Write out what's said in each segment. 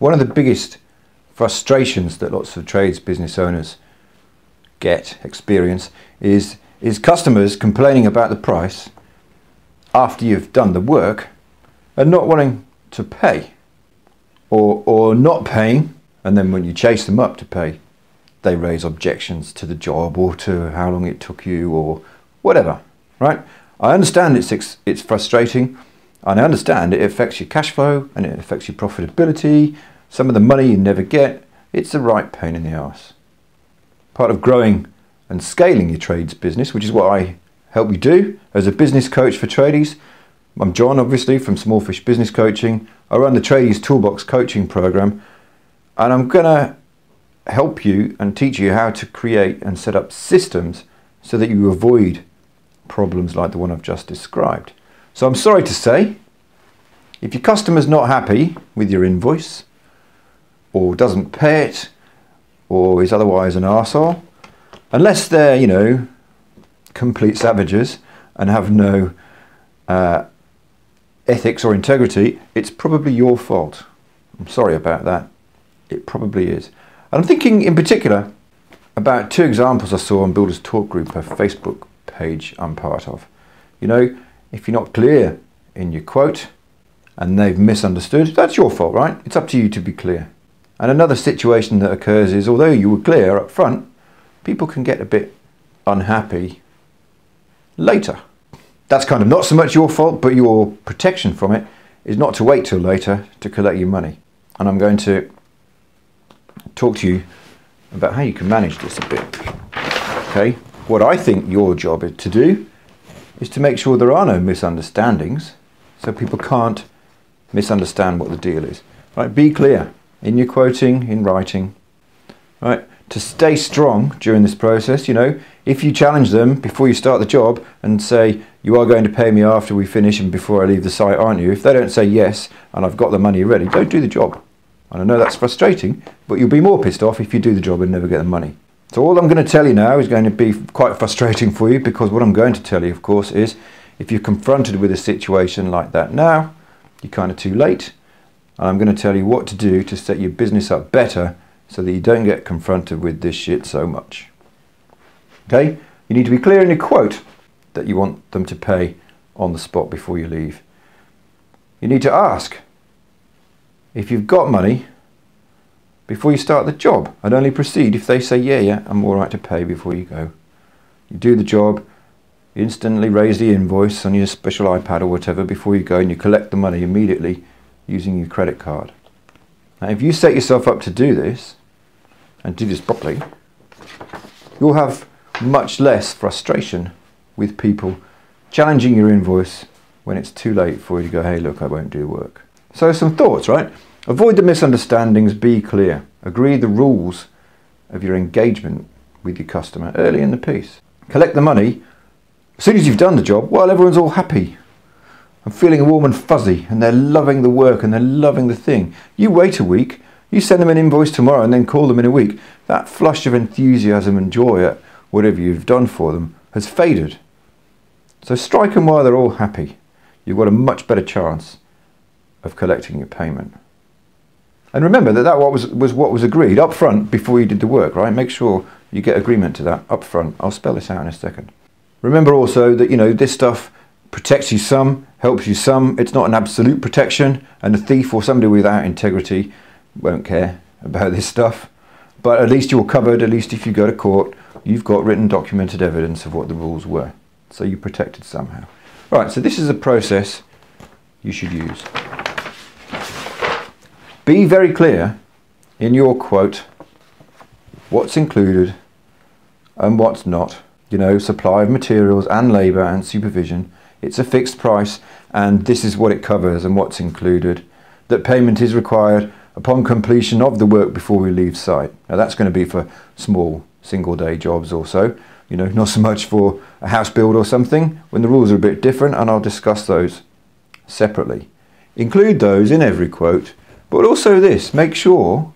One of the biggest frustrations that lots of trades business owners get, experience, is, is customers complaining about the price after you've done the work and not wanting to pay or, or not paying. And then when you chase them up to pay they raise objections to the job or to how long it took you or whatever right? I understand it's it's frustrating and i understand it affects your cash flow and it affects your profitability some of the money you never get, it's a right pain in the ass. Part of growing and scaling your trades business, which is what I help you do as a business coach for tradies. I'm John, obviously, from Smallfish Business Coaching. I run the Tradies Toolbox coaching program, and I'm going to help you and teach you how to create and set up systems so that you avoid problems like the one I've just described. So I'm sorry to say, if your customer's not happy with your invoice, or doesn't pay it or is otherwise an arsehole, unless they're, you know, complete savages and have no uh, ethics or integrity, it's probably your fault. I'm sorry about that. It probably is. And I'm thinking in particular about two examples I saw on Builders Talk Group, a Facebook page I'm part of. You know, if you're not clear in your quote and they've misunderstood, that's your fault, right? It's up to you to be clear. And another situation that occurs is although you were clear up front, people can get a bit unhappy later. That's kind of not so much your fault, but your protection from it is not to wait till later to collect your money. And I'm going to talk to you about how you can manage this a bit. Okay, what I think your job is to do is to make sure there are no misunderstandings so people can't misunderstand what the deal is. Right, be clear in your quoting, in writing. Right? To stay strong during this process, you know, if you challenge them before you start the job and say, you are going to pay me after we finish and before I leave the site, aren't you? If they don't say yes and I've got the money ready, don't do the job. And I know that's frustrating, but you'll be more pissed off if you do the job and never get the money. So all I'm going to tell you now is going to be quite frustrating for you because what I'm going to tell you, of course, is if you're confronted with a situation like that now, you're kind of too late and I'm going to tell you what to do to set your business up better so that you don't get confronted with this shit so much. Okay? You need to be clear in your quote that you want them to pay on the spot before you leave. You need to ask if you've got money before you start the job and only proceed if they say, yeah, yeah, I'm all right to pay before you go. You do the job, you instantly raise the invoice on your special iPad or whatever before you go and you collect the money immediately using your credit card. Now, if you set yourself up to do this and do this properly, you'll have much less frustration with people challenging your invoice when it's too late for you to go, hey, look, I won't do work. So, some thoughts, right? Avoid the misunderstandings, be clear, agree the rules of your engagement with your customer early in the piece. Collect the money as soon as you've done the job while everyone's all happy and feeling warm and fuzzy and they're loving the work and they're loving the thing. You wait a week, you send them an invoice tomorrow and then call them in a week. That flush of enthusiasm and joy at whatever you've done for them has faded. So strike them while they're all happy. You've got a much better chance of collecting your payment. And remember that that was, was what was agreed up front before you did the work, right? Make sure you get agreement to that up front. I'll spell this out in a second. Remember also that, you know, this stuff protects you some, helps you some. It's not an absolute protection, and a thief or somebody without integrity won't care about this stuff. But at least you're covered, at least if you go to court, you've got written documented evidence of what the rules were. So you're protected somehow. Right, so this is a process you should use. Be very clear in your quote what's included and what's not. You know, supply of materials and labour and supervision it's a fixed price and this is what it covers and what's included. That payment is required upon completion of the work before we leave site. Now that's going to be for small single day jobs or so, you know, not so much for a house build or something when the rules are a bit different and I'll discuss those separately. Include those in every quote, but also this, make sure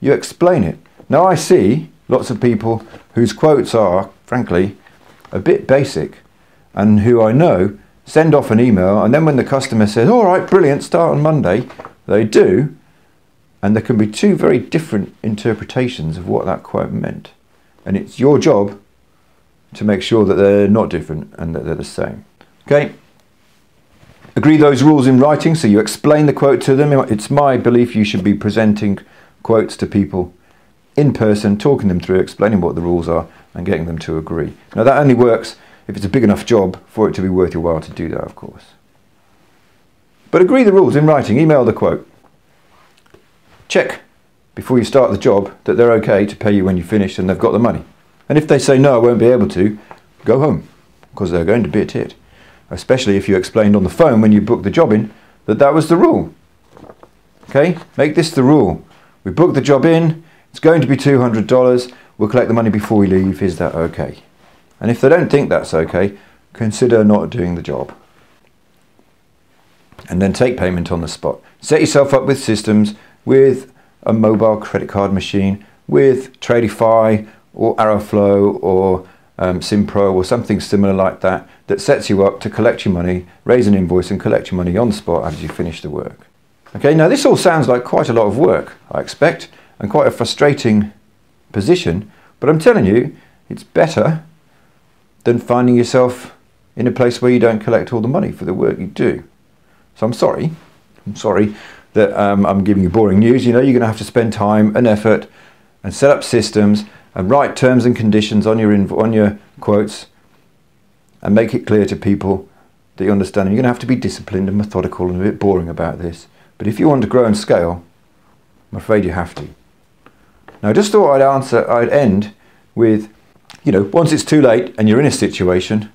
you explain it. Now I see lots of people whose quotes are, frankly, a bit basic and who I know send off an email and then when the customer says, all right, brilliant, start on Monday, they do. And there can be two very different interpretations of what that quote meant. And it's your job to make sure that they're not different and that they're the same. Okay? Agree those rules in writing so you explain the quote to them. It's my belief you should be presenting quotes to people in person, talking them through, explaining what the rules are, and getting them to agree. Now, that only works if it's a big enough job for it to be worth your while to do that, of course. But agree the rules in writing, email the quote. Check before you start the job that they're okay to pay you when you finish and they've got the money. And if they say no, I won't be able to, go home because they're going to be a tit. Especially if you explained on the phone when you booked the job in that that was the rule. Okay, make this the rule. We booked the job in, it's going to be $200, we'll collect the money before we leave, is that okay? And if they don't think that's okay, consider not doing the job. And then take payment on the spot. Set yourself up with systems, with a mobile credit card machine, with Tradify or AroFlo or um, Simpro or something similar like that that sets you up to collect your money, raise an invoice and collect your money on spot as you finish the work. Okay, now this all sounds like quite a lot of work, I expect, and quite a frustrating position, but I'm telling you, it's better than finding yourself in a place where you don't collect all the money for the work you do. So I'm sorry, I'm sorry that um, I'm giving you boring news. You know, you're going to have to spend time and effort and set up systems and write terms and conditions on your on your quotes and make it clear to people that you understand. You're going to have to be disciplined and methodical and a bit boring about this. But if you want to grow and scale, I'm afraid you have to. Now, I just thought I'd answer, I'd end with, you know, once it's too late and you're in a situation,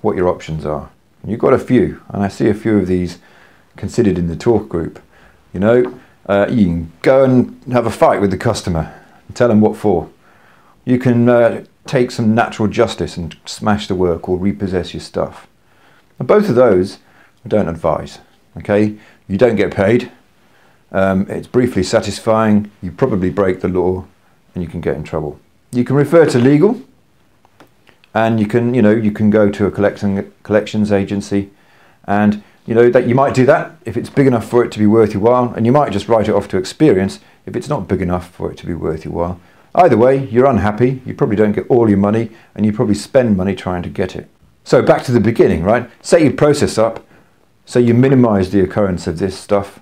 what your options are. And you've got a few, and I see a few of these considered in the talk group. You know, uh, you can go and have a fight with the customer and tell them what for. You can uh, take some natural justice and smash the work or repossess your stuff. And both of those I don't advise. Okay, you don't get paid. Um, it's briefly satisfying. You probably break the law, and you can get in trouble. You can refer to legal, and you can you know you can go to a collection, collections agency, and you know that you might do that if it's big enough for it to be worth your while, and you might just write it off to experience if it's not big enough for it to be worth your while. Either way, you're unhappy. You probably don't get all your money, and you probably spend money trying to get it. So back to the beginning, right? Set your process up so you minimise the occurrence of this stuff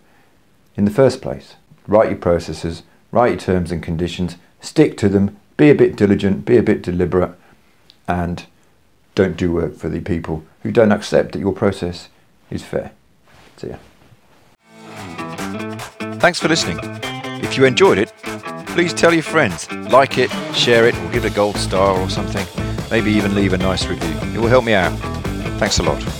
in the first place. Write your processes, write your terms and conditions, stick to them, be a bit diligent, be a bit deliberate, and don't do work for the people who don't accept that your process is fair. See ya. Thanks for listening. If you enjoyed it, please tell your friends, like it, share it, or give it a gold star or something. Maybe even leave a nice review. It will help me out. Thanks a lot.